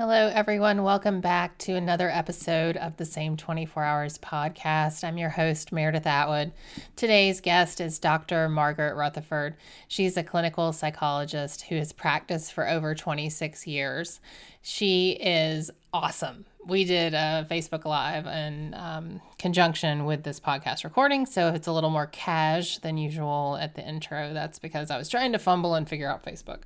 Hello, everyone. Welcome back to another episode of the Same 24 Hours podcast. I'm your host, Meredith Atwood. Today's guest is Dr. Margaret Rutherford. She's a clinical psychologist who has practiced for over 26 years. She is awesome we did a Facebook Live in um, conjunction with this podcast recording. So if it's a little more cash than usual at the intro, that's because I was trying to fumble and figure out Facebook.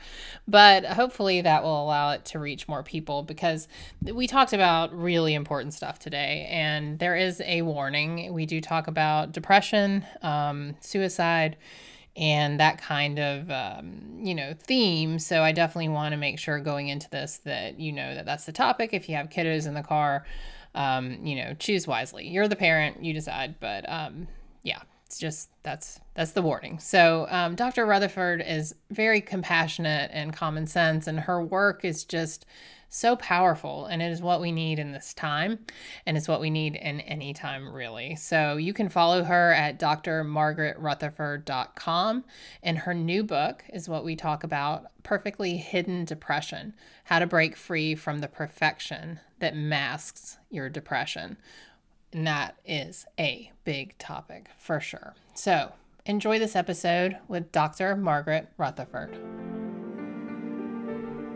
But hopefully that will allow it to reach more people because we talked about really important stuff today. And there is a warning. We do talk about depression, um, suicide and that kind of um, you know theme. So i definitely want to make sure going into this that you know that that's the topic. If you have kiddos in the car um, you know choose wisely. You're the parent you decide. But um, yeah it's just that's that's the warning. So um, dr rutherford is very compassionate and common sense and her work is just so powerful and it is what we need in this time and it's what we need in any time really. So you can follow her at drmargaretrutherford.com and her new book is what we talk about perfectly hidden depression how to break free from the perfection that masks your depression. And that is a big topic for sure. So enjoy this episode with dr margaret rutherford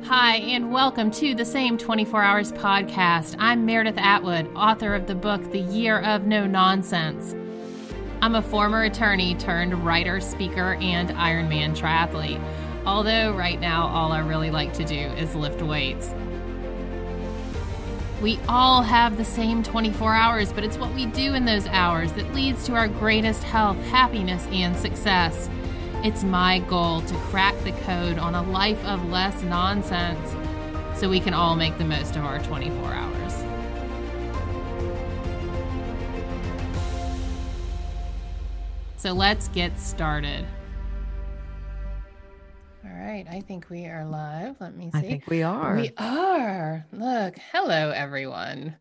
Hi, and welcome to the Same 24 Hours podcast. I'm Meredith Atwood, author of the book The Year of No Nonsense. I'm a former attorney turned writer, speaker, and Ironman triathlete, although right now all I really like to do is lift weights. We all have the same 24 hours, but it's what we do in those hours that leads to our greatest health, happiness, and success. It's my goal to crack the code on a life of less nonsense so we can all make the most of our 24 hours. So let's get started. All right, I think we are live. Let me see. I think we are. We are. Look, hello everyone.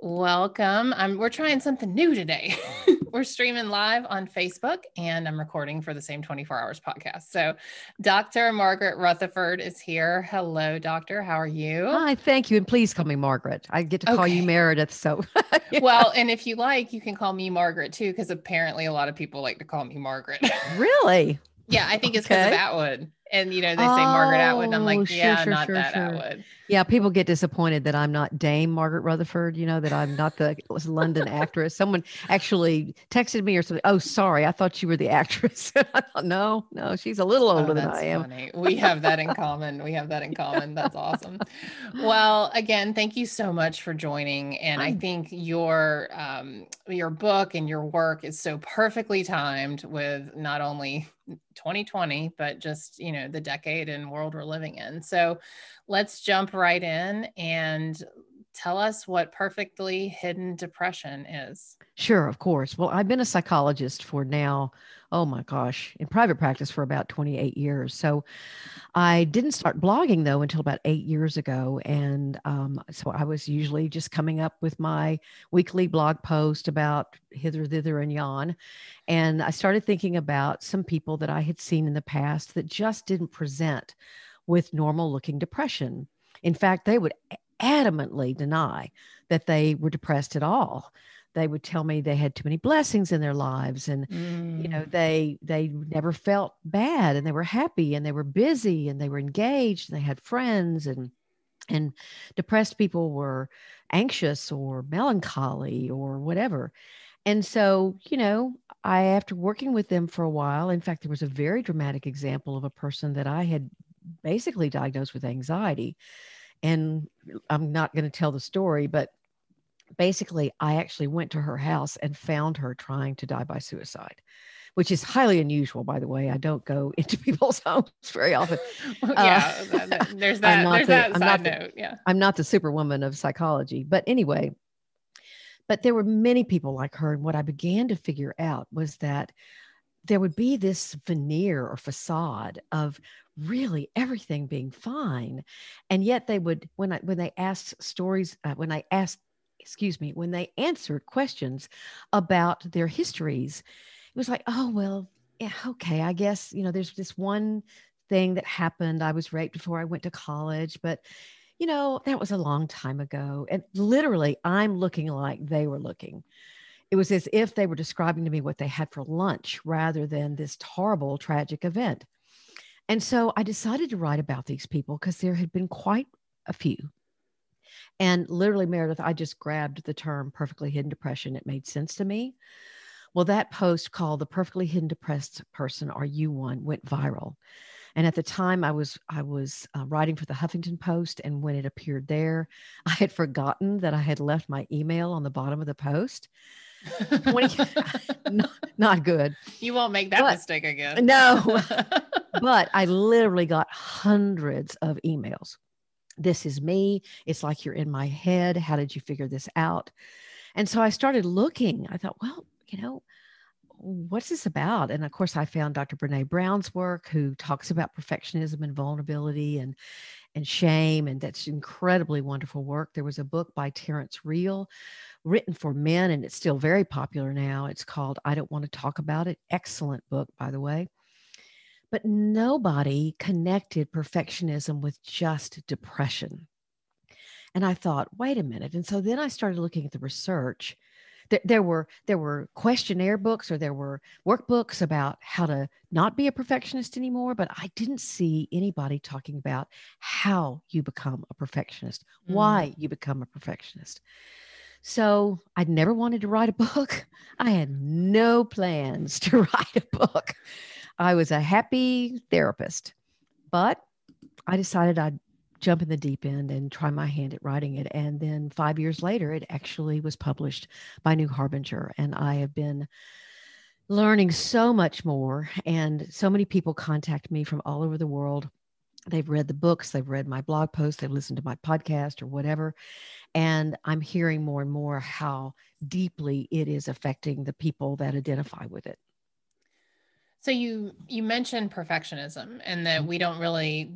Welcome. I'm, we're trying something new today. we're streaming live on Facebook and I'm recording for the same 24 hours podcast. So, Dr. Margaret Rutherford is here. Hello, doctor. How are you? Hi, thank you. And please call me Margaret. I get to call okay. you Meredith. So, yeah. well, and if you like, you can call me Margaret too, because apparently a lot of people like to call me Margaret. really? yeah, I think it's because of Atwood and you know they say oh, Margaret Atwood, and I'm like, oh, sure, yeah, sure, not sure, that Atwood. Yeah, people get disappointed that I'm not Dame Margaret Rutherford. You know that I'm not the London actress. Someone actually texted me or something. Oh, sorry, I thought you were the actress. I thought, no, no, she's a little older oh, than I am. Funny. We have that in common. We have that in common. That's awesome. Well, again, thank you so much for joining, and I think your um, your book and your work is so perfectly timed with not only 2020 but just you know the decade and world we're living in so let's jump right in and tell us what perfectly hidden depression is. Sure of course. Well i've been a psychologist for now oh my gosh in private practice for about 28 years. So i didn't start blogging though until about eight years ago and um, so i was usually just coming up with my weekly blog post about hither thither and yon and i started thinking about some people that i had seen in the past that just didn't present with normal looking depression in fact they would adamantly deny that they were depressed at all they would tell me they had too many blessings in their lives and mm. you know mm. they they never felt bad and they were happy and they were busy and they were engaged and they had friends and and depressed people were anxious or melancholy or whatever and so you know i after working with them for a while in fact there was a very dramatic example of a person that i had basically diagnosed with anxiety and i'm not going to tell the story but basically, I actually went to her house and found her trying to die by suicide, which is highly unusual, by the way. I don't go into people's homes very often. yeah, uh, there's that. there's the, that side note. yeah, I'm not the superwoman of psychology, but anyway. But there were many people like her, and what I began to figure out was that there would be this veneer or facade of really everything being fine and yet they would when i when they asked stories uh, when i asked excuse me, when they answered questions about their histories, it was like, oh, well, yeah, okay, I guess, you know, there's this one thing that happened. I was raped before I went to college, but you know, that was a long time ago. And literally, I'm looking like they were looking. It was as if they were describing to me what they had for lunch rather than this horrible, tragic event. And so I decided to write about these people because there had been quite a few. And literally, Meredith, I just grabbed the term perfectly hidden depression. It made sense to me. Well, that post called The Perfectly Hidden Depressed Person, Are You One, went viral. And at the time, I was I was uh, writing for the Huffington Post, and when it appeared there, I had forgotten that I had left my email on the bottom of the post. 20, not, not, good. You won't make that but, mistake again. No, but I literally got hundreds of emails. This is me. It's like you're in my head. How did you figure this out? And so I started looking. I thought, well, you know, what's this about? And of course, I found Dr. Brene Brown's work, who talks about perfectionism and vulnerability and and shame, and that's incredibly wonderful work. There was a book by Terrence Real, written for men, and it's still very popular now. It's called "I Don't Want to Talk About It." Excellent book, by the way. But nobody connected perfectionism with just depression. And I thought, wait a minute. And so then I started looking at the research there, there were there were questionnaire books or there were workbooks about how to not be a perfectionist anymore but i didn't see anybody talking about how you become a perfectionist mm. why you become a perfectionist. So i'd never wanted to write a book. I had no plans to write a book. I was a happy therapist but i decided i'd jump in the deep end and try my hand at writing it. And then five years later, it actually was published by New Harbinger. And I have been learning so much more. And so many people contact me from all over the world. They've read the books, they've read my blog posts, they've listened to my podcast or whatever. And I'm hearing more and more how deeply it is affecting the people that identify with it. So you you mentioned perfectionism and that mm-hmm. we don't really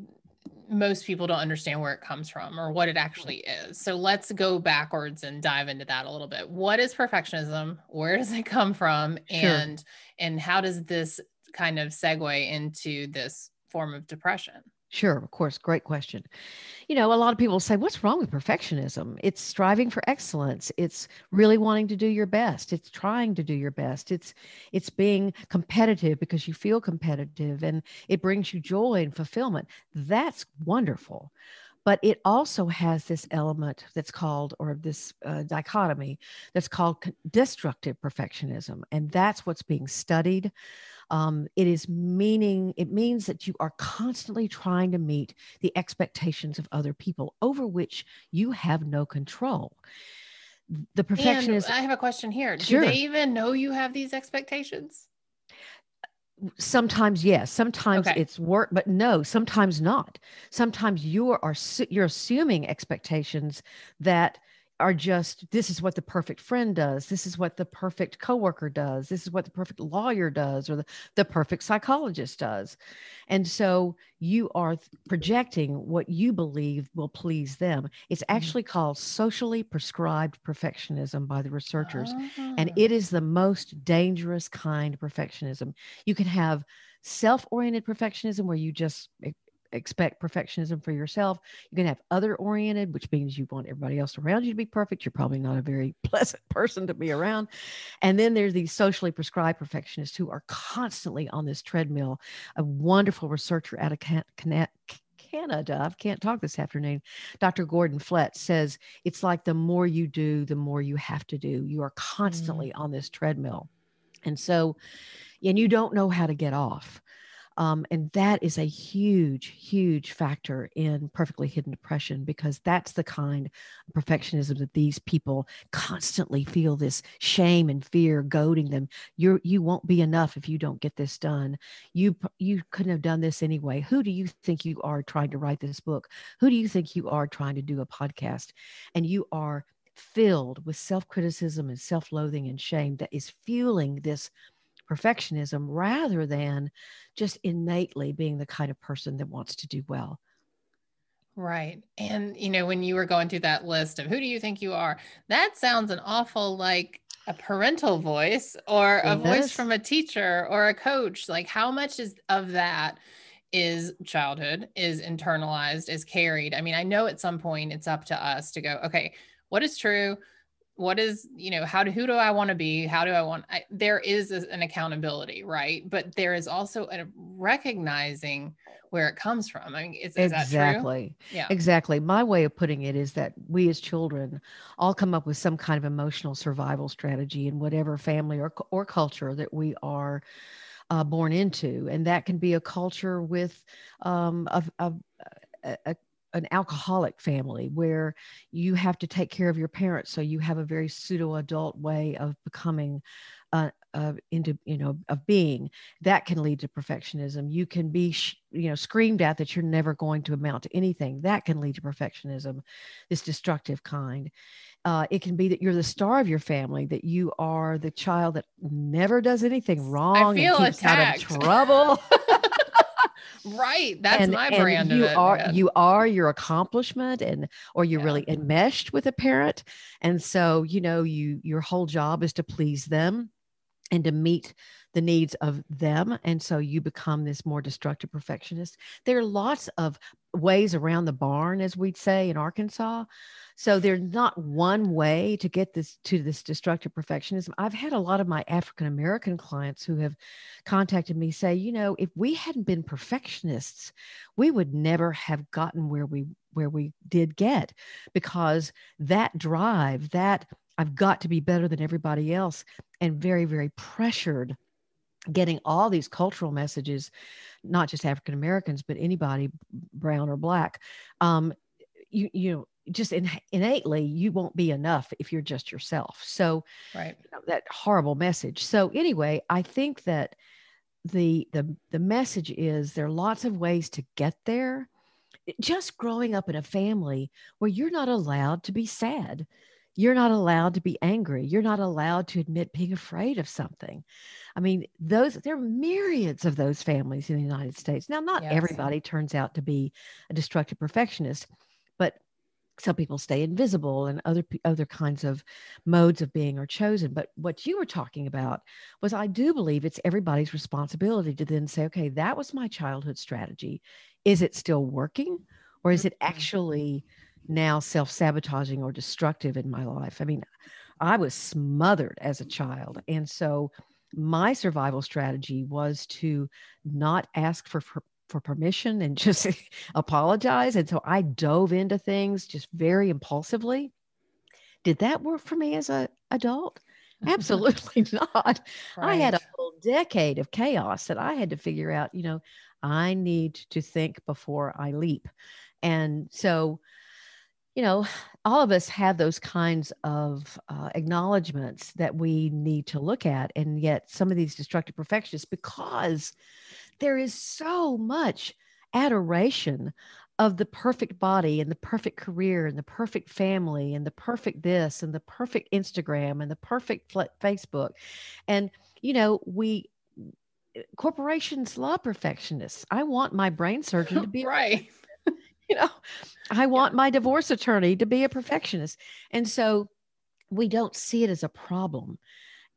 most people don't understand where it comes from or what it mm-hmm. actually is. So let's go backwards and dive into that a little bit. What is perfectionism? Where does it come from? And sure. and how does this kind of segue into this form of depression? Sure, of course. Great question. You know, a lot of people say, What's wrong with perfectionism? It's striving for excellence. It's really wanting to do your best. It's trying to do your best. It's it's being competitive because you feel competitive and it brings you joy and fulfillment. That's wonderful. But it also has this element that's called, or this uh, dichotomy that's called destructive perfectionism. And that's what's being studied. Um, it is meaning, it means that you are constantly trying to meet the expectations of other people over which you have no control. The perfectionist. I have a question here. Sure. Do they even know you have these expectations? sometimes yes sometimes okay. it's work but no sometimes not sometimes you are you're assuming expectations that are just this is what the perfect friend does. This is what the perfect coworker does. This is what the perfect lawyer does or the, the perfect psychologist does. And so you are projecting what you believe will please them. It's mm-hmm. actually called socially prescribed perfectionism by the researchers and ah. it is the most dangerous kind of perfectionism. You can have self-oriented perfectionism where you just expect perfectionism for yourself. You can have other oriented, which means you want everybody else around you to be perfect. You're probably not a very pleasant person to be around. And then there's these socially prescribed perfectionists who are constantly on this treadmill. A wonderful researcher out of Canada. I can't talk this afternoon. Dr. Gordon Flett says it's like the more you do, the more you have to do. You are constantly mm. on this treadmill. And so, and you don't know how to get off. Um, and that is a huge, huge factor in perfectly hidden depression because that's the kind of perfectionism that these people constantly feel this shame and fear goading them. You're you won't be enough if you don't get this done. You you couldn't have done this anyway. Who do you think you are trying to write this book? Who do you think you are trying to do a podcast? And you are filled with self-criticism and self-loathing and shame that is fueling this perfectionism rather than just innately being the kind of person that wants to do well. Right. And, you know, when you were going through that list of who do you think you are, that sounds an awful like a parental voice or a voice from a teacher or a coach. Like, how much is of that is childhood, is internalized, is carried. I mean, I know at some point it's up to us to go, okay, what is true? What is, you know, how do, who do I want to be? How do I want, I, there is a, an accountability, right? But there is also a recognizing where it comes from. I mean, is, is exactly. Yeah. Exactly. My way of putting it is that we as children all come up with some kind of emotional survival strategy in whatever family or, or culture that we are uh, born into. And that can be a culture with um, a, a, a, an alcoholic family where you have to take care of your parents. So you have a very pseudo adult way of becoming uh, uh, into you know of being that can lead to perfectionism you can be sh- you know screamed at that you're never going to amount to anything that can lead to perfectionism this destructive kind uh, it can be that you're the star of your family that you are the child that never does anything wrong I feel and keeps attacked. out of trouble right that's and, my and brand you of it are you are your accomplishment and or you're Yeah. really enmeshed with a parent and so you know you your whole job is to please them and to meet the needs of them and so you become this more destructive perfectionist. There are lots of ways around the barn as we'd say in arkansas. So there's not one way to get this to this destructive perfectionism. I've had a lot of my african american clients who have contacted me say you know if we hadn't been perfectionists we would never have gotten where we where we did get because that drive that i've got to be better than everybody else and very very pressured getting all these cultural messages not just african americans but anybody brown or black um, you you know just in, innately you won't be enough if you're just yourself. So right. you know, that horrible message. So anyway i think that the the the message is there are lots of ways to get there. Just growing up in a family where you're not allowed to be sad you're not allowed to be angry. You're not allowed to admit being afraid of something. I mean those there are myriads of those families in the united states. Now not Yes. everybody turns out to be a destructive perfectionist but some people stay invisible and other other kinds of modes of being are chosen. But what you were talking about was i do believe it's everybody's responsibility to then say okay that was my childhood strategy. Is it still working or is it Mhm. actually now self-sabotaging or destructive in my life i mean i was smothered as a child and so my survival strategy was to not ask for, for for permission and just apologize. And so I dove into things just very impulsively. Did that work for me as a adult? Absolutely not. I had a whole decade of chaos that I had to figure out, you know, I need to think before I leap. And so, you know, all of us have those kinds of uh, acknowledgments that we need to look at. And yet, some of these destructive perfectionists, because there is so much adoration of the perfect body and the perfect career and the perfect family and the perfect this and the perfect Instagram and the perfect Facebook. And, you know, we, corporations love perfectionists. I want my brain surgeon to be right you know i want my divorce attorney to be a perfectionist. And so we don't see it as a problem.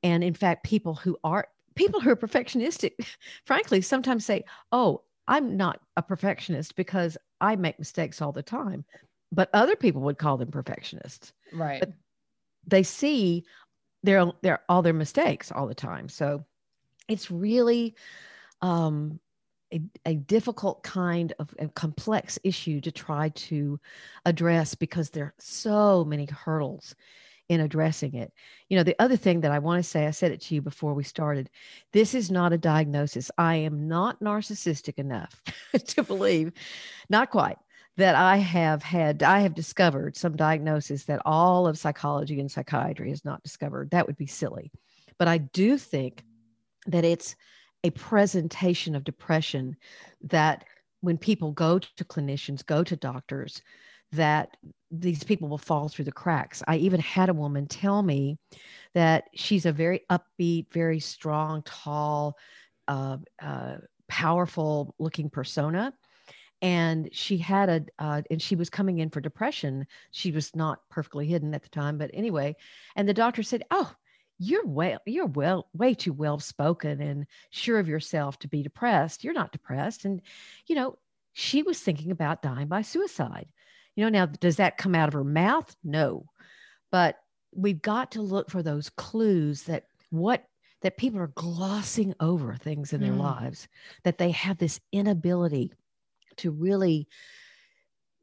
And in fact people who are people who are perfectionistic frankly sometimes say oh i'm not a perfectionist because i make mistakes all the time. But other people would call them perfectionists. Right. But- they see their their all their mistakes all the time. So it's really um a, a difficult kind of complex issue to try to address because there are so many hurdles in addressing it. You know, the other thing that I want to say, I said it to you before we started. This is not a diagnosis. I am not narcissistic enough to believe, not quite, that I have had, I have discovered some diagnosis that all of psychology and psychiatry has not discovered. That would be silly. But I do think that it's a presentation of depression that when people go to clinicians, go to doctors, that these people will fall through the cracks. I even had a woman tell me that she's a very upbeat, very strong, tall, uh, uh, powerful looking persona. And she had a, uh, and she was coming in for depression. She was not perfectly hidden at the time, but anyway. And the doctor said, Oh, you're well you're well way too well spoken and sure of yourself to be depressed. You're not depressed. And you know she was thinking about dying by suicide. You know now does that come out of her mouth? No. But we've got to look for those clues that what that people are glossing over things in their mm. lives that they have this inability to really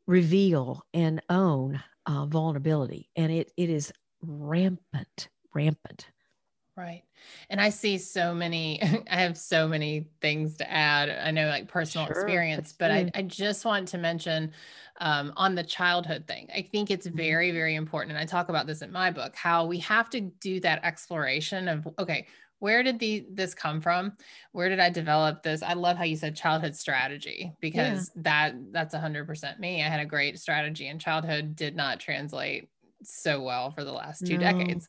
reveal and own uh, vulnerability. And it it is rampant rampant. Right. And I see so many, I have so many things to add. I know like personal sure, experience, but I, I, just want to mention um, on the childhood thing. I think it's mm-hmm. very, very important. And I talk about this in my book, how we have to do that exploration of, okay, where did the this come from where did i develop this i love how you said childhood strategy because yeah. that that's 100% me i had a great strategy in childhood did not translate so well for the last two no. decades.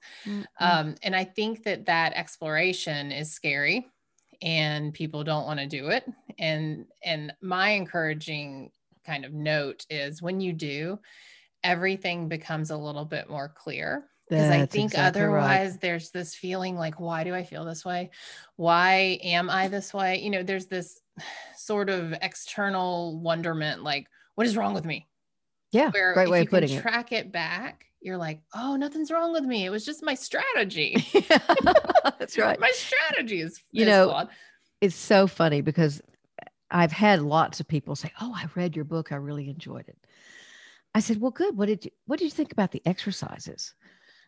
Um, and I think that that exploration is scary and people don't want to do it. And, and my encouraging kind of note is when you do, everything becomes a little bit more clear because I think exactly otherwise right. there's this feeling like, why do I feel this way? Why am I this way? You know, there's this sort of external wonderment, like, what is wrong with me? Yeah, Where great way of putting it. Track it back, you're like, oh, nothing's wrong with me. It was just my strategy. That's right. my strategy is, you is know, flawed. it's so funny because I've had lots of people say, oh, I read your book. I really enjoyed it. I said, well, good. What did you, what did you think about the exercises?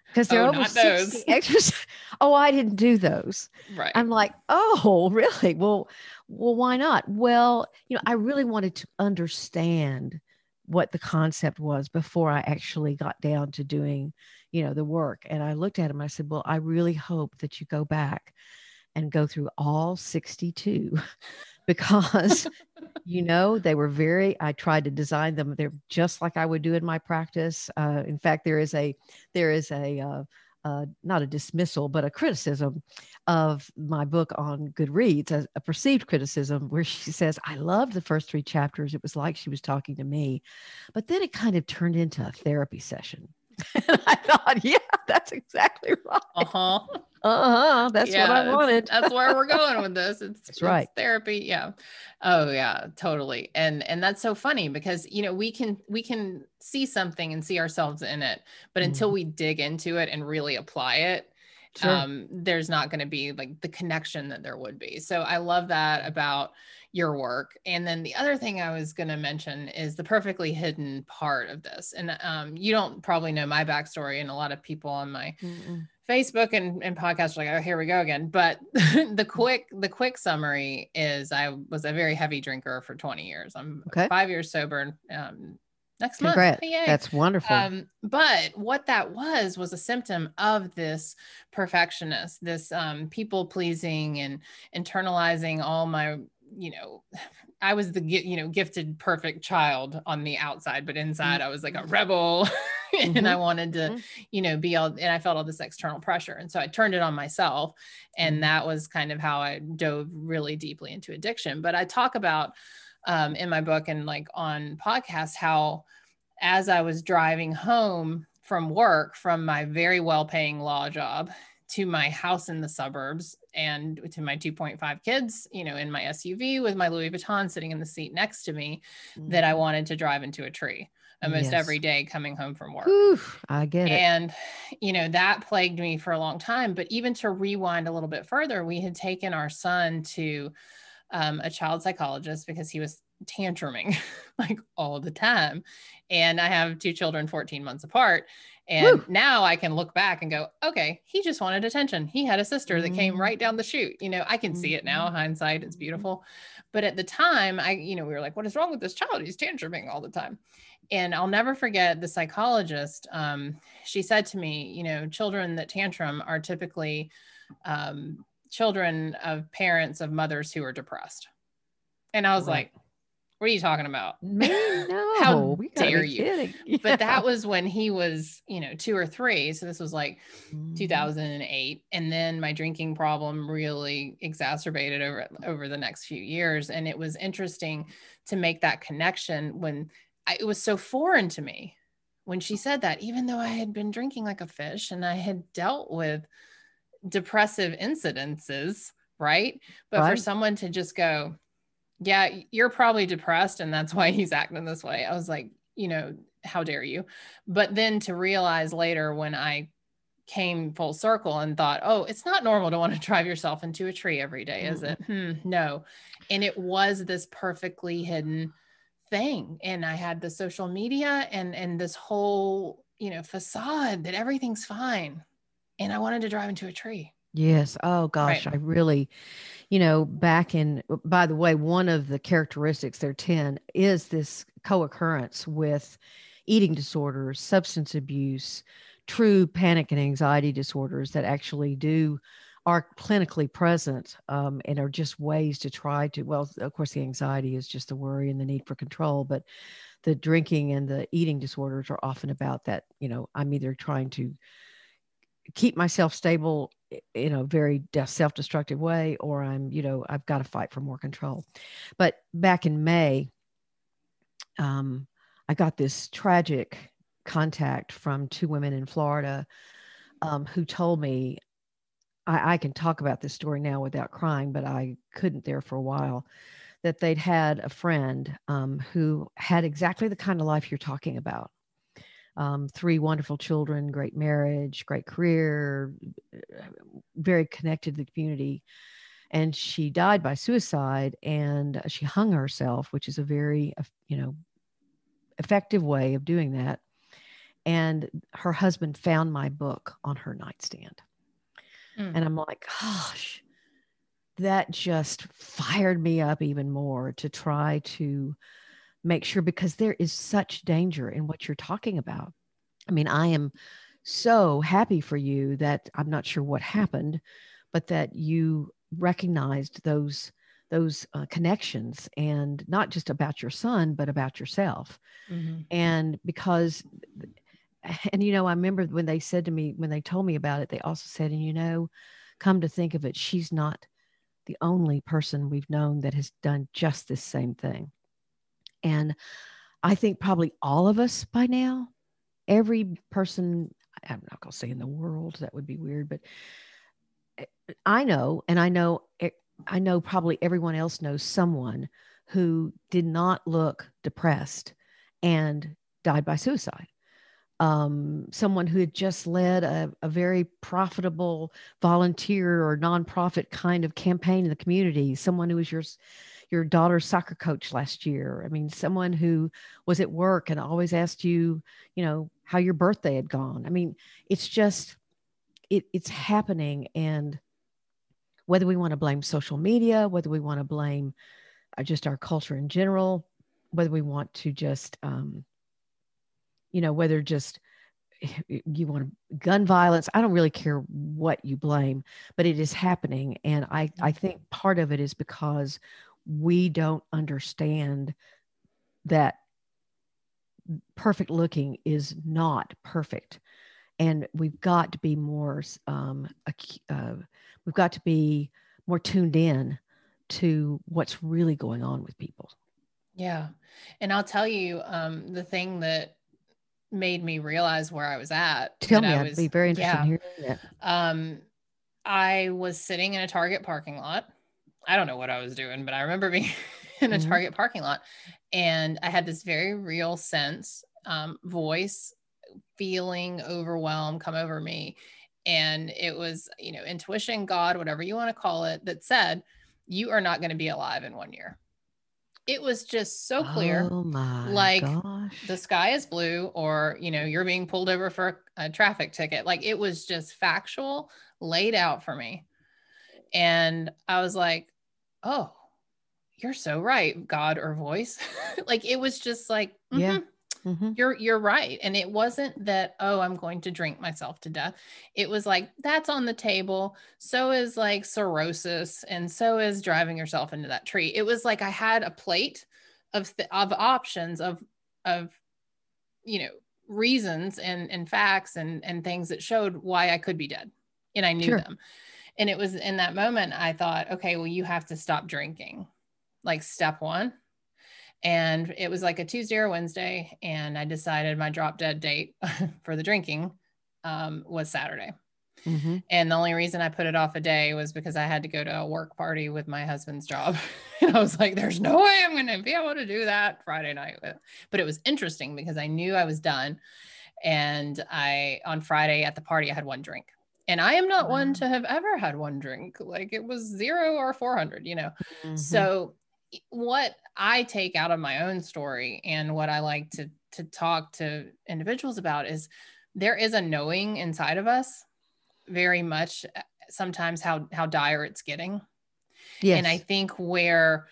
Because there oh, are over 60 exercises. Oh, I didn't do those. Right. I'm like, oh, really? Well, well, why not? Well, you know, I really wanted to understand what the concept was before I actually got down to doing, you know, the work. And I looked at him. I said, "Well, I really hope that you go back and go through all 62 because you know they were very i tried to design them they're just like i would do in my practice uh, in fact there is a there is a uh, uh, not a dismissal, but a criticism of my book on Goodreads, a, a, perceived criticism, where she says, I loved the first three chapters. It was like she was talking to me. But then it kind of turned into a therapy session. and I thought, yeah, that's exactly right. Uh huh. Uh huh. That's yeah, what I wanted. that's where we're going with this. It's, that's right. Therapy. Yeah. Oh yeah, totally. And and that's so funny because you know we can we can see something and see ourselves in it, but mm until we dig into it and really apply it, Sure. um, there's not going to be like the connection that there would be. So I love that about your work. And then the other thing I was going to mention is the perfectly hidden part of this. And um, you don't probably know my backstory, and a lot of people on my Mm-mm. Facebook and, and podcasts are like, oh, here we go again. But the quick the quick summary is I was a very heavy drinker for 20 years. I'm okay. five years sober. Um, next Congrats. month. Yay. That's wonderful. Um, but what that was was a symptom of this perfectionist, this um, people pleasing and internalizing all my you know, I was the you know gifted perfect child on the outside, but inside I was like a mm-hmm. rebel, and mm-hmm. I wanted to, mm-hmm. you know, be all. And I felt all this external pressure, and so I turned it on myself, and mm-hmm. that was kind of how I dove really deeply into addiction. But I talk about um, in my book and like on podcast how as I was driving home from work from my very well paying law job to my house in the suburbs and to my 2.5 kids, you know, in my SUV with my Louis Vuitton sitting in the seat next to me, mm-hmm. that I mm-hmm. wanted to drive into a tree almost yes. every day coming home from work. Whew, I get it. And, you know, that plagued me for a long time. But even to rewind a little bit further, we had taken our son to um, a child psychologist because he was tantruming like all the time. And I have two children 14 months apart. And Woo. now I can look back and go, okay, he just wanted attention. He had a sister that came right down the chute. You know, I can see it now, mm-hmm. hindsight, it's beautiful. But at the time, I, you know, we were like, what is wrong with this child? He's tantruming all the time. And I'll never forget the psychologist. Um, she said to me, you know, children that tantrum are typically um, children of parents of mothers who are depressed. And I was right. like, what are you talking about? Man, no. How dare you? Yeah. But that was when he was, you know, two or three. So this was like mm. 2008. And then my drinking problem really exacerbated over over the next few years. And it was interesting to make that connection when I, it was so foreign to me when she said that, even though I had been drinking like a fish and I had dealt with depressive incidences, right? But Right. for someone to just go, yeah, you're probably depressed and that's why he's acting this way. I was like, you know, how dare you? But then to realize later when I came full circle and thought, oh, it's not normal to want to drive yourself into a tree every day, is it? Hmm, no. And it was this perfectly hidden thing. And I had the social media and and this whole, you know, facade that everything's fine. And I wanted to drive into a tree. Yes. Oh gosh, Right. I really, you know, back in by the way, one of the characteristics there 10 is this co-occurrence with eating disorders, substance abuse, true panic and anxiety disorders that actually do are clinically present um, and are just ways to try to well of course the anxiety is just the worry and the need for control but the drinking and the eating disorders are often about that you know i'm either trying to keep myself stable in a very self-destructive way or i'm you know i've got to fight for more control. But back in may um, i got this tragic contact from two women in florida um, who told me I, I can talk about this story now without crying but i couldn't there for a while that they'd had a friend um, who had exactly the kind of life you're talking about um, three wonderful children, great marriage, great career, very connected to the community. And she died by suicide and she hung herself, which is a very, you know, effective way of doing that. And her husband found my book on her nightstand. Mm. And I'm like, gosh, that just fired me up even more to try to make sure because there is such danger in what you're talking about. I mean, I am so happy for you that I'm not sure what happened, but that you recognized those those uh, connections and not just about your son but about yourself Mhm. and because and you know i remember when they said to me when they told me about it they also said and you know come to think of it she's not the only person we've known that has done just this same thing and i think probably all of us by now every person i'm not going to say in the world that would be weird but eh, i know and i know eh, i know probably everyone else knows someone who did not look depressed and died by suicide. Um, someone who had just led a, a very profitable volunteer or nonprofit kind of campaign in the community, someone who was your your daughter's soccer coach last year. I mean, someone who was at work and always asked you, you know, how your birthday had gone. I mean, it's just it, it's happening, and whether we want to blame social media, whether we want to blame uh, just our culture in general, whether we want to just um, you know whether just you want gun violence i don't really care what you blame but it is happening and i i think part of it is because we don't understand that perfect looking is not perfect and we've got to be more um, uh, we've got to be more tuned in to what's really going on with people Yeah. And I'll tell you, um, the thing that made me realize where I was at. tell me I i'd be very interested yeah, in hearing that Um, I was sitting in a Target parking lot. I don't know what I was doing, but I remember being in a Mhm. Target parking lot and I had this very real sense, um, voice, feeling overwhelmed come over me. And it was, you know, intuition, God, whatever you want to call it, that said, you are not going to be alive in one year. It was just so clear. oh like, gosh the sky is blue or you know you're being pulled over for a traffic ticket like it was just factual laid out for me and i was like oh you're so right god or voice. Like it was just like Yeah. mhm, hmm you're you're right. And it wasn't that oh i'm going to drink myself to death. It was like that's on the table. So is like cirrhosis and so is driving yourself into that tree. It was like i had a plate of th- of options of of you know reasons and and facts and and things that showed why i could be dead. And i knew Sure. them and it was in that moment i thought okay well you have to stop drinking like step one and it was like a Tuesday or Wednesday, and I decided my drop dead date for the drinking um, was Saturday. Mm-hmm. And the only reason I put it off a day was because I had to go to a work party with my husband's job. and I was like, there's no way I'm going to be able to do that Friday night. But it was interesting because I knew I was done. And I, on Friday at the party, I had one drink. And I am not one to have ever had one drink. Like it was zero or 400, you know? Mm-hmm. So, what I take out of my own story and what I like to, to talk to individuals about is there is a knowing inside of us very much uh, sometimes how how dire it's getting. Yes. And I think where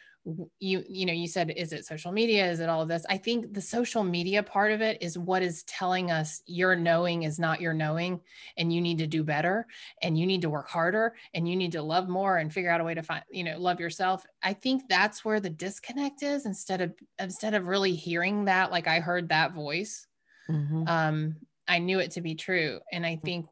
you you know you said is it social media? Is it all of this? I think the social media part of it is what is telling us your knowing is not your knowing and you need to do better and you need to work harder and you need to love more and figure out a way to find you know love yourself. I think that's where the disconnect is instead of instead of really hearing that like i heard that voice mm-hmm. um i knew it to be true and i think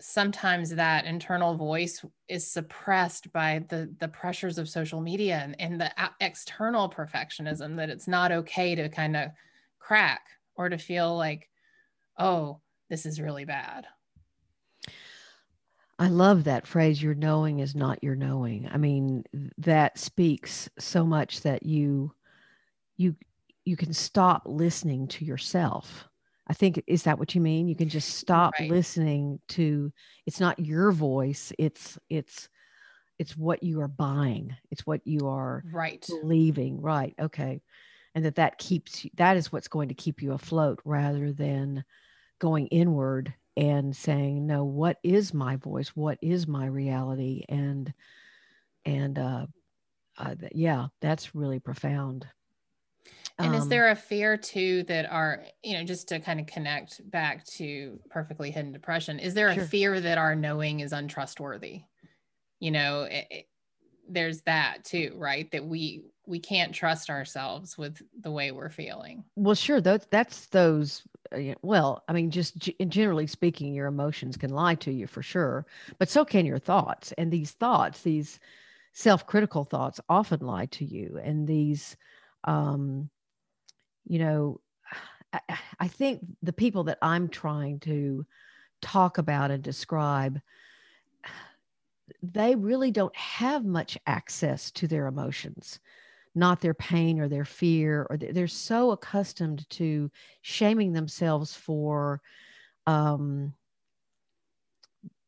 sometimes that internal voice is suppressed by the the pressures of social media and, and the uh, external perfectionism that it's not okay to kind of crack or to feel like oh this is really bad. I love that phrase your knowing is not your knowing. I mean that speaks so much that you you you can stop listening to yourself I think is that what you mean? You can just stop right. listening to it's not your voice, it's it's it's what you are buying. It's what you are right believing. Right. Okay. And that that keeps you that is what's going to keep you afloat rather than going inward and saying, no, what is my voice? What is my reality? And and uh, uh yeah, that's really profound. And um, is there a fear too that our, you know, just to kind of connect back to perfectly hidden depression, is there sure. a fear that our knowing is untrustworthy? You know, it, it, there's that too, right? That we we can't trust ourselves with the way we're feeling. Well, sure, those that's those uh, well, I mean, just g- generally speaking, your emotions can lie to you for sure, but so can your thoughts. And these thoughts, these self-critical thoughts, often lie to you. And these, um, you know, I, I think the people that I'm trying to talk about and describe, they really don't have much access to their emotions not their pain or their fear or they're so accustomed to shaming themselves for um,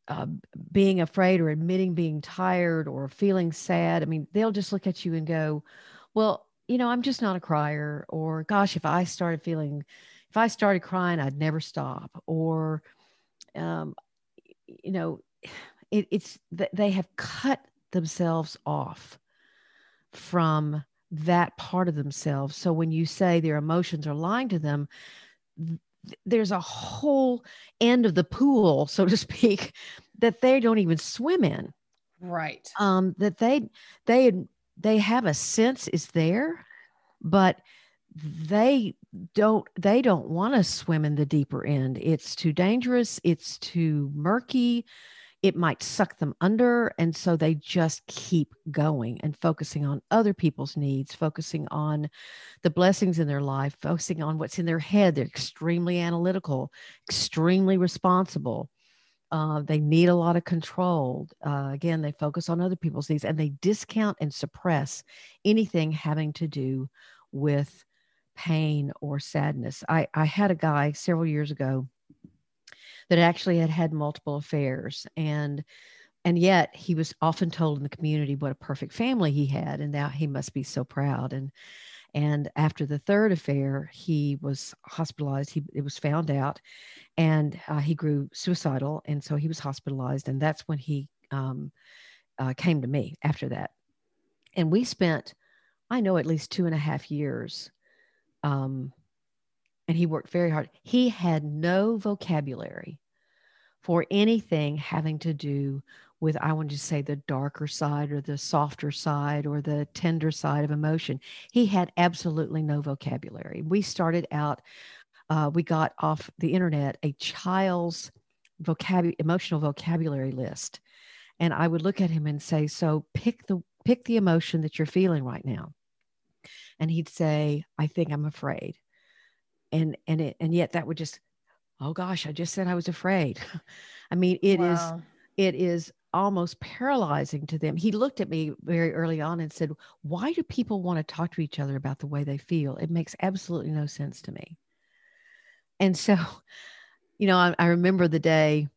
uh, being afraid or admitting being tired or feeling sad. I mean they'll just look at you and go well you know, I'm just not a crier, or gosh, if I started feeling, if I started crying, I'd never stop, or, um, you know, it, it's that they have cut themselves off from that part of themselves. So when you say their emotions are lying to them, there's a whole end of the pool, so to speak, that they don't even swim in. Right. Um, that they they they have a sense is there, but they don't they don't want to swim in the deeper end. It's too dangerous, it's too murky, it might suck them under and so they just keep going and focusing on other people's needs focusing on the blessings in their life focusing on what's in their head they're extremely analytical extremely responsible uh, they need a lot of control. Uh, again, they focus on other people's needs and they discount and suppress anything having to do with pain or sadness. I, I had a guy several years ago that actually had had multiple affairs and and yet he was often told in the community what a perfect family he had and now he must be so proud and and after the third affair, he was hospitalized. He it was found out, and uh, he grew suicidal, and so he was hospitalized. And that's when he um, uh, came to me after that. And we spent, I know, at least two and a half years. Um, and he worked very hard. He had no vocabulary for anything having to do with I want to say the darker side or the softer side or the tender side of emotion. He had absolutely no vocabulary. We started out, uh, we got off the internet a child's vocabulary, emotional vocabulary list, and I would look at him and say, "So pick the pick the emotion that you're feeling right now," and he'd say, "I think I'm afraid," and and it and yet that would just oh gosh, I just said I was afraid. I mean, it wow. is it is almost paralyzing to them. He looked at me very early on and said, Why do people want to talk to each other about the way they feel? It makes absolutely no sense to me. And so, you know, I, I remember the day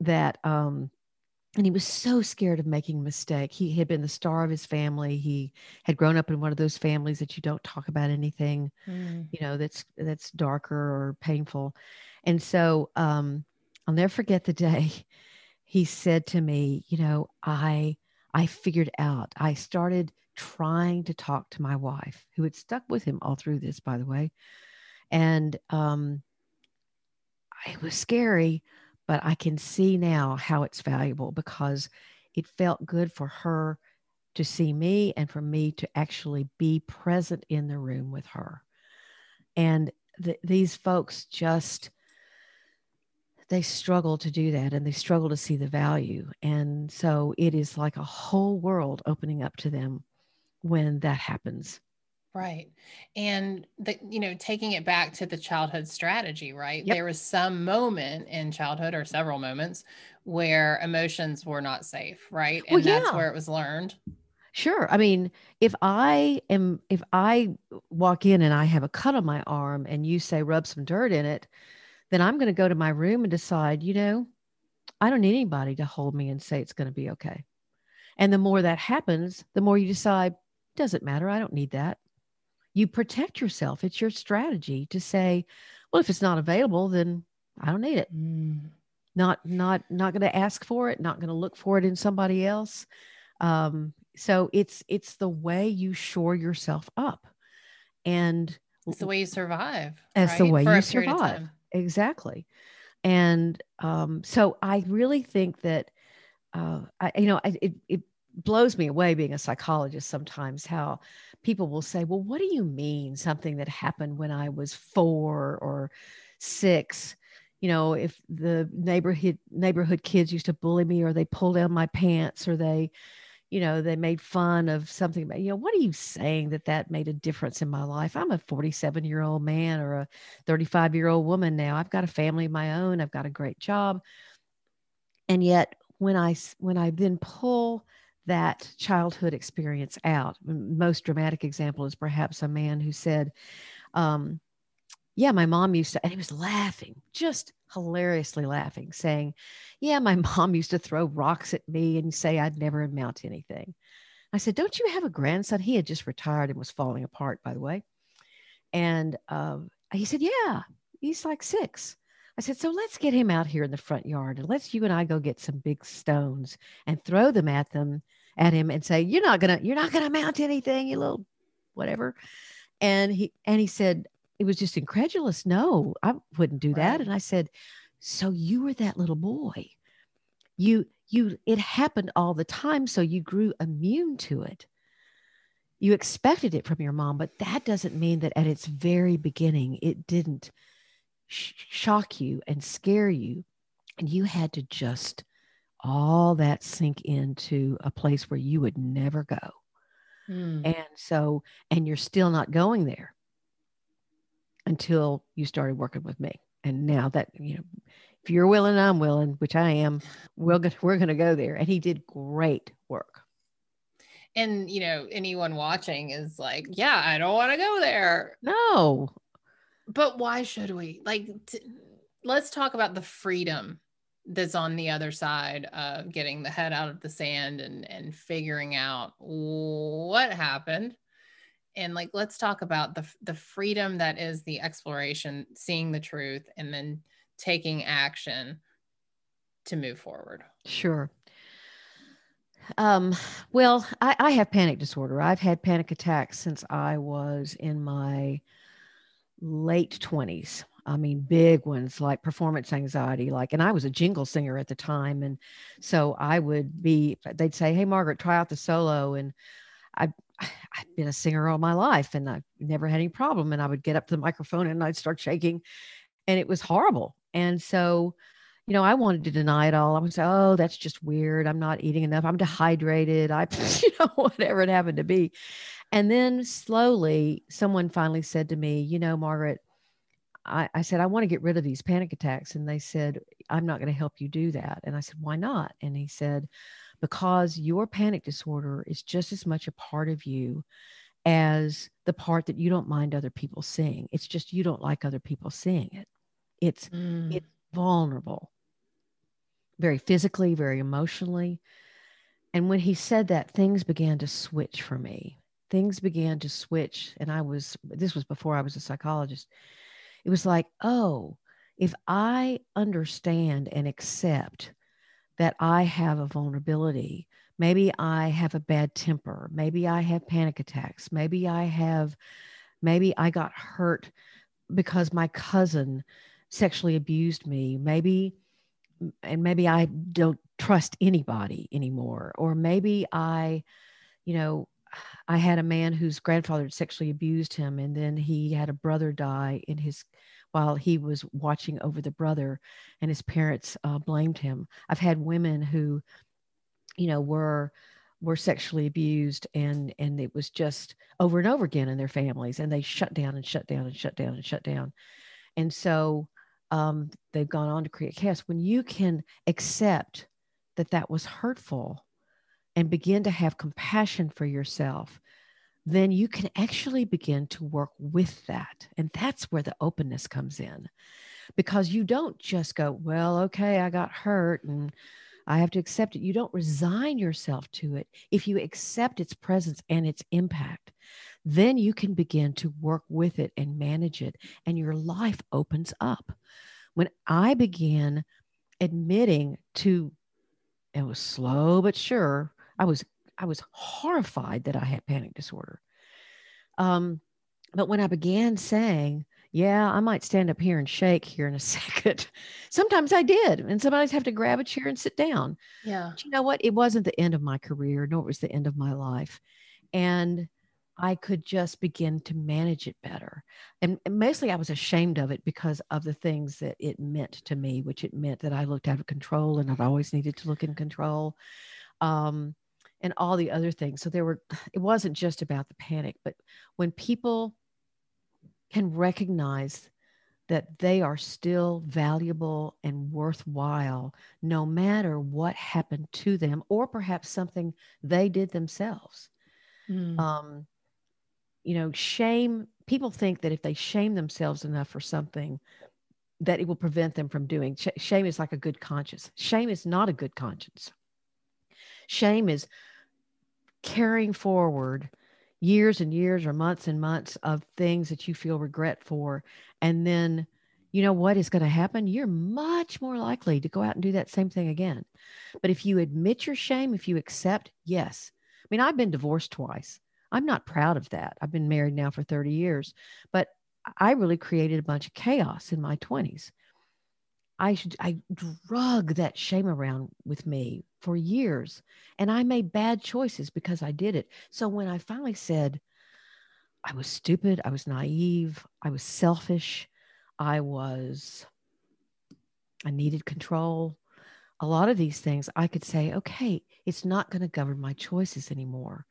that, um, and he was so scared of making a mistake. He had been the star of his family. He had grown up in one of those families that you don't talk about anything, mm. you know, that's that's darker or painful. And so um, I'll never forget the day he said to me, you know, I I figured out. I started trying to talk to my wife, who had stuck with him all through this, by the way. And um, it was scary, but I can see now how it's valuable because it felt good for her to see me and for me to actually be present in the room with her. And th- these folks just they struggle to do that and they struggle to see the value. And so it is like a whole world opening up to them when that happens. Right. And the you know, taking it back to the childhood strategy, right? Yep. There was some moment in childhood or several moments where emotions were not safe, right? And well, yeah. that's where it was learned. Sure. I mean, if I am if I walk in and I have a cut on my arm and you say rub some dirt in it, then I'm going to go to my room and decide, you know, I don't need anybody to hold me and say it's going to be okay. And the more that happens, the more you decide, doesn't matter. I don't need that. You protect yourself. It's your strategy to say, well, if it's not available, then I don't need it. Mm. Not, not, not going to ask for it. Not going to look for it in somebody else. Um, so it's, it's the way you shore yourself up, and it's the way you survive. It's right? the way For you survive exactly. And um, so i really think that uh, I, you know it, it blows me away being a psychologist sometimes how people will say well what do you mean something that happened when i was four or six? You know if the neighborhood neighborhood kids used to bully me or they pull down my pants or they you know, they made fun of something about, you know, what are you saying that that made a difference in my life? I'm a 47 year old man or a 35 year old woman now. I've got a family of my own. I've got a great job. And yet when I, when I then pull that childhood experience out, most dramatic example is perhaps a man who said, um, yeah, my mom used to, and he was laughing, just hilariously laughing, saying, Yeah, my mom used to throw rocks at me and say I'd never amount to anything. I said, Don't you have a grandson? He had just retired and was falling apart, by the way. And um, he said, Yeah, he's like six. I said, So let's get him out here in the front yard and let's you and I go get some big stones and throw them at them at him and say, You're not gonna, you're not gonna amount to anything, you little whatever. And he and he said, it was just incredulous. No, I wouldn't do that. And I said, so you were that little boy. You, you, it happened all the time. So you grew immune to it. You expected it from your mom, but that doesn't mean that at its very beginning, it didn't sh- shock you and scare you. And you had to just all that sink into a place where you would never go. Mm. And so, and you're still not going there until you started working with me. And now that, you know, if you're willing, I'm willing, which I am, we're gonna we're going to go there. And he did great work. And, you know, anyone watching is like, yeah, I don't want to go there. No. But why should we? Like, t- let's talk about the freedom that's on the other side of getting the head out of the sand and and figuring out what happened and like let's talk about the the freedom that is the exploration seeing the truth and then taking action to move forward sure um, well I, I have panic disorder i've had panic attacks since i was in my late 20s I mean, big ones like performance anxiety. Like, and I was a jingle singer at the time. And so I would be, they'd say, Hey, Margaret, try out the solo. And I, I've been a singer all my life and I never had any problem. And I would get up to the microphone and I'd start shaking and it was horrible. And so, you know, I wanted to deny it all. I would say, oh, that's just weird. I'm not eating enough. I'm dehydrated. I, you know, whatever it happened to be. And then slowly someone finally said to me, you know, Margaret, I, I said, I want to get rid of these panic attacks. And they said, I'm not going to help you do that. And I said, Why not? And he said, Because your panic disorder is just as much a part of you as the part that you don't mind other people seeing. It's just you don't like other people seeing it. It's mm. it's vulnerable, very physically, very emotionally. And when he said that, things began to switch for me. Things began to switch. And I was, this was before I was a psychologist. It was like, oh, if I understand and accept that I have a vulnerability, maybe I have a bad temper, maybe I have panic attacks, maybe I have, maybe I got hurt because my cousin sexually abused me, maybe, and maybe I don't trust anybody anymore, or maybe I, you know, I had a man whose grandfather sexually abused him, and then he had a brother die in his while he was watching over the brother, and his parents uh, blamed him. I've had women who, you know, were were sexually abused and and it was just over and over again in their families and they shut down and shut down and shut down and shut down and so um, they've gone on to create chaos when you can accept that that was hurtful and begin to have compassion for yourself then you can actually begin to work with that. And that's where the openness comes in because you don't just go, well, okay, I got hurt and I have to accept it. You don't resign yourself to it. If you accept its presence and its impact, then you can begin to work with it and manage it, and your life opens up. When I began admitting to, it was slow but sure, I was I was horrified that I had panic disorder. Um, but when I began saying, yeah, I might stand up here and shake here in a second. Sometimes I did. And sometimes I have to grab a chair and sit down. Yeah. But you know what? It wasn't the end of my career, nor was the end of my life. And I could just begin to manage it better. And, and mostly I was ashamed of it because of the things that it meant to me, which it meant that I looked out of control and I've always needed to look in control. Um, and all the other things. So there were, it wasn't just about the panic, but when people can recognize that they are still valuable and worthwhile no matter what happened to them or perhaps something they did themselves. Mm. Um, you know, shame, people think that if they shame themselves enough for something, that it will prevent them from doing. Sh- shame is like a good conscience. Shame is not a good conscience. Shame is carrying forward years and years or months and months of things that you feel regret for. And then you know what is going to happen? You're much more likely to go out and do that same thing again. But if you admit your shame if you accept yes. I mean i've been divorced twice. I'm not proud of that. I've been married now for 30 years. But i really created a bunch of chaos in my 20s I should I drug that shame around with me for years and I made bad choices because I did it. So when I finally said I was stupid, I was naive, I was selfish, I was I needed control. A lot of these things I could say, okay, it's not going to govern my choices anymore.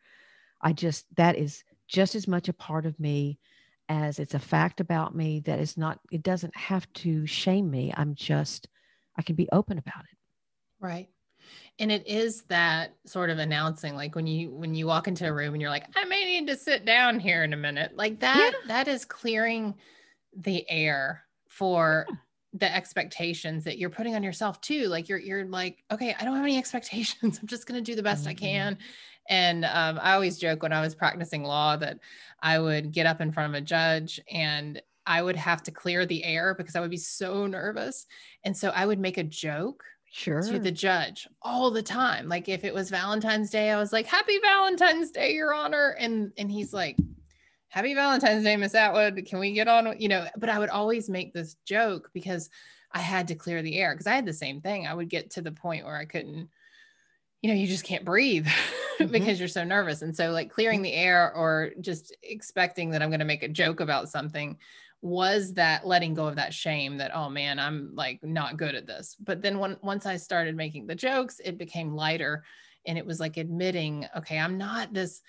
I just that is just as much a part of me as it's a fact about me that is not it doesn't have to shame me. I'm just i can be open about it. Right. And it is that sort of announcing like when you when you walk into a room and you're like i may need to sit down here in a minute. Like that yeah. that is clearing the air for yeah. the expectations that you're putting on yourself too. Like you're you're like okay i don't have any expectations. I'm just going to do the best mm-hmm. i can and um, I always joke when I was practicing law that I would get up in front of a judge and I would have to clear the air because I would be so nervous. And so I would make a joke sure. to the judge all the time. Like if it was valentine's day i was like happy valentine's day your honor. And and he's like happy valentine's day miss atwood. Can we get on you know? But i would always make this joke because i had to clear the air because i had the same thing. I would get to the point where i couldn't you know you just can't breathe mm-hmm. because you're so nervous and so like clearing the air or just expecting that i'm going to make a joke about something was that letting go of that shame that oh man i'm like not good at this but then when once i started making the jokes it became lighter and it was like admitting okay i'm not this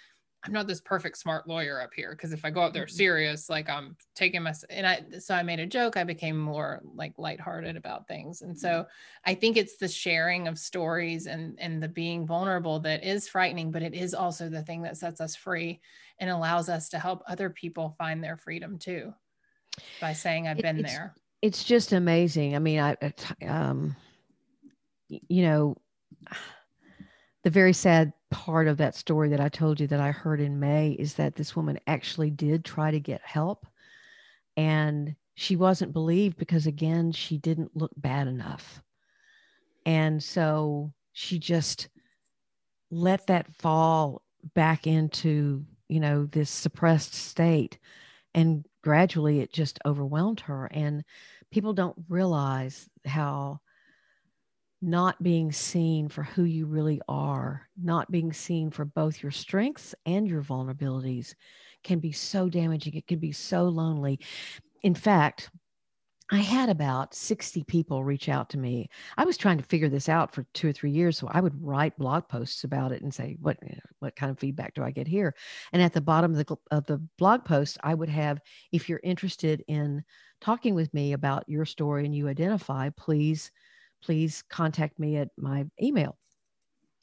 I'm not this perfect smart lawyer up here because if I go out there serious, like I'm taking my and I so I made a joke. I became more like lighthearted about things, and so I think it's the sharing of stories and and the being vulnerable that is frightening, but it is also the thing that sets us free and allows us to help other people find their freedom too by saying I've been it's- there. it's just amazing. I mean, I, I- um, you know, the very sad part of that story that I told you that I heard in May is that this woman actually did try to get help and she wasn't believed because again, she didn't look bad enough. And so she just let that fall back into, you know, this suppressed state and gradually it just overwhelmed her and people don't realize how not being seen for who you really are, not being seen for both your strengths and your vulnerabilities can be so damaging. It can be so lonely. In fact, I had about 60 people reach out to me. I was trying to figure this out for two or three years. So I would write blog posts about it and say, what, eh, what kind of feedback do I get here? And at the bottom of the, of the blog post, I would have, if you're interested in talking with me about your story and you identify, please, please contact me at my email.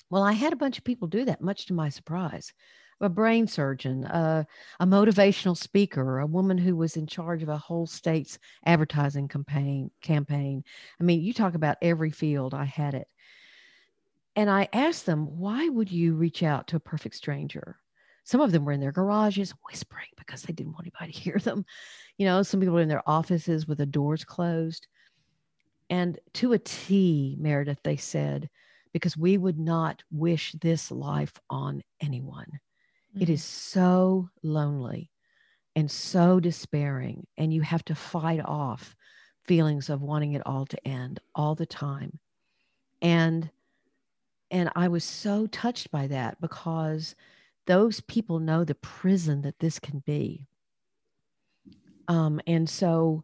Well, I had a bunch of people do that, much to my surprise. A brain surgeon, a motivational speaker, a woman who was in charge of a whole state's advertising campaign. Campaign. I mean, you talk about every field. I had it, and I asked them, "Why would you reach out to a perfect stranger?" Some of them were in their garages whispering because they didn't want anybody to hear them. You know, some people were in their offices with the doors closed. And to a T, Meredith, they said, because we would not wish this life on anyone. It Mm. is so lonely and so despairing, and you have to fight off feelings of wanting it all to end all the time. And and I was so touched by that because those people know the prison that this can be. Um, and so,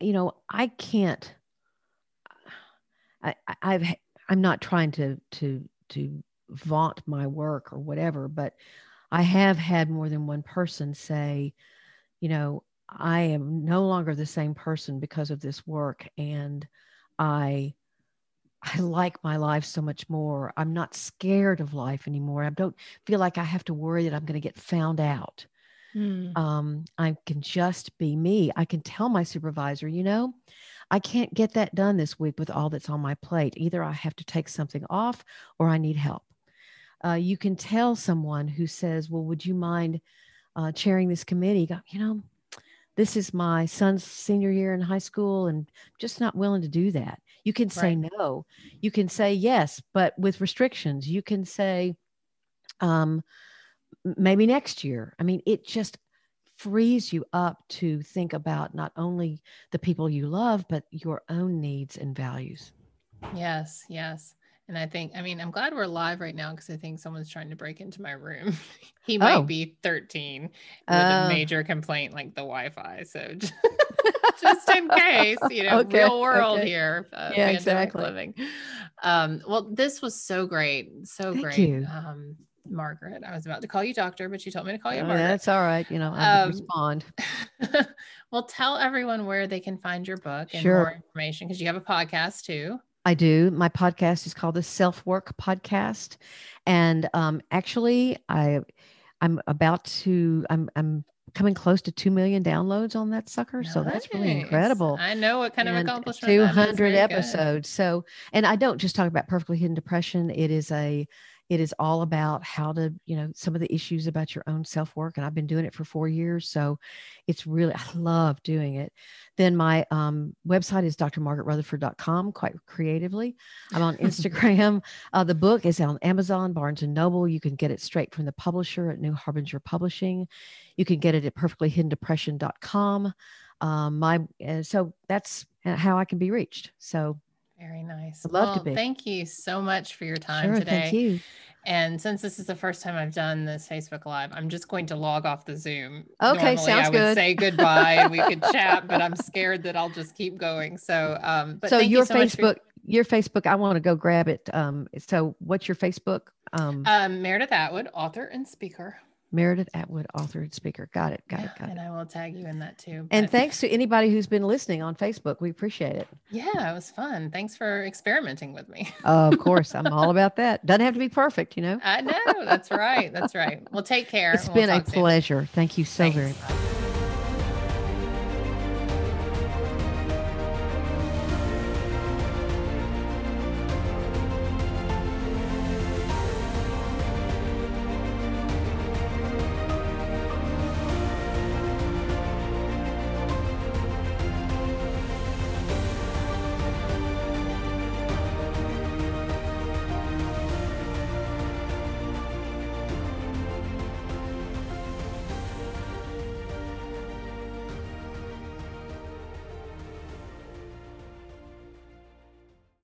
you know, I can't. I, I've I'm not trying to to to vaunt my work or whatever, but I have had more than one person say, you know, I am no longer the same person because of this work, and I I like my life so much more. I'm not scared of life anymore. I don't feel like I have to worry that I'm going to get found out. Mm. Um, I can just be me. I can tell my supervisor, you know, I can't get that done this week with all that's on my plate. Either I have to take something off or I need help. Uh, you can tell someone who says, Well, would you mind uh, chairing this committee? Go, you know, this is my son's senior year in high school and just not willing to do that. You can say Right. no. You can say yes, but with restrictions. You can say, um, maybe next year. I mean, it just frees you up to think about not only the people you love, but your own needs and values. Yes, yes. And I think, I mean, I'm glad we're live right now because I think someone's trying to break into my room. he might Oh. be 13 with Oh. a major complaint like the Wi Fi. So just, just in case, you know, Okay, real world okay. here. Uh, Yeah, exactly. Living. Um, well, this was so great. So Thank great. you. Um, Margaret, I was about to call you doctor, but you told me to call you Oh, Margaret. that's all right. You know, I Um, respond. well, tell everyone where they can find your book and Sure. more information because you have a podcast too. I do. My podcast is called the Self Work Podcast, and um, actually, I I'm about to I'm I'm coming close to two million downloads on that sucker. So that's really incredible. I know what kind of accomplishment. 200 Very good. episodes so and i don't just talk about perfectly hidden depression it is a it is all about how to you know some of the issues about your own self-work and i've been doing it for four years so it's really i love doing it. Then my um, website is drmargaretrutherford.com quite creatively. I'm on instagram. Uh, the book is on amazon barnes and noble. You can get it straight from the publisher at new harbinger publishing. You can get it at perfectlyhiddendepression.com um, my uh, so that's how I can be reached. So Very nice. I'd love to be. Thank you so much for your time sure, today. thank you. And since this is the first time I've done this Facebook Live, I'm just going to log off the Zoom. Okay, Normally, sounds I would good. say goodbye and we could chat, but I'm scared that I'll just keep going. So, um, but so thank your you so much for- Facebook, your Facebook, I want to go grab it. Um, so what's your Facebook? Um, um, Meredith Atwood, author and speaker. Meredith Atwood, author and speaker. Got it. Got Yeah, it. Got and it. I will tag you in that too. And thanks to anybody who's been listening on Facebook. We appreciate it. yeah, it was fun. Thanks for experimenting with me. Oh, of course, I'm all about that. Doesn't have to be perfect, you know. I know. That's right. That's right. Well, take care. It's and we'll been a talk soon. pleasure. Thank you so very much.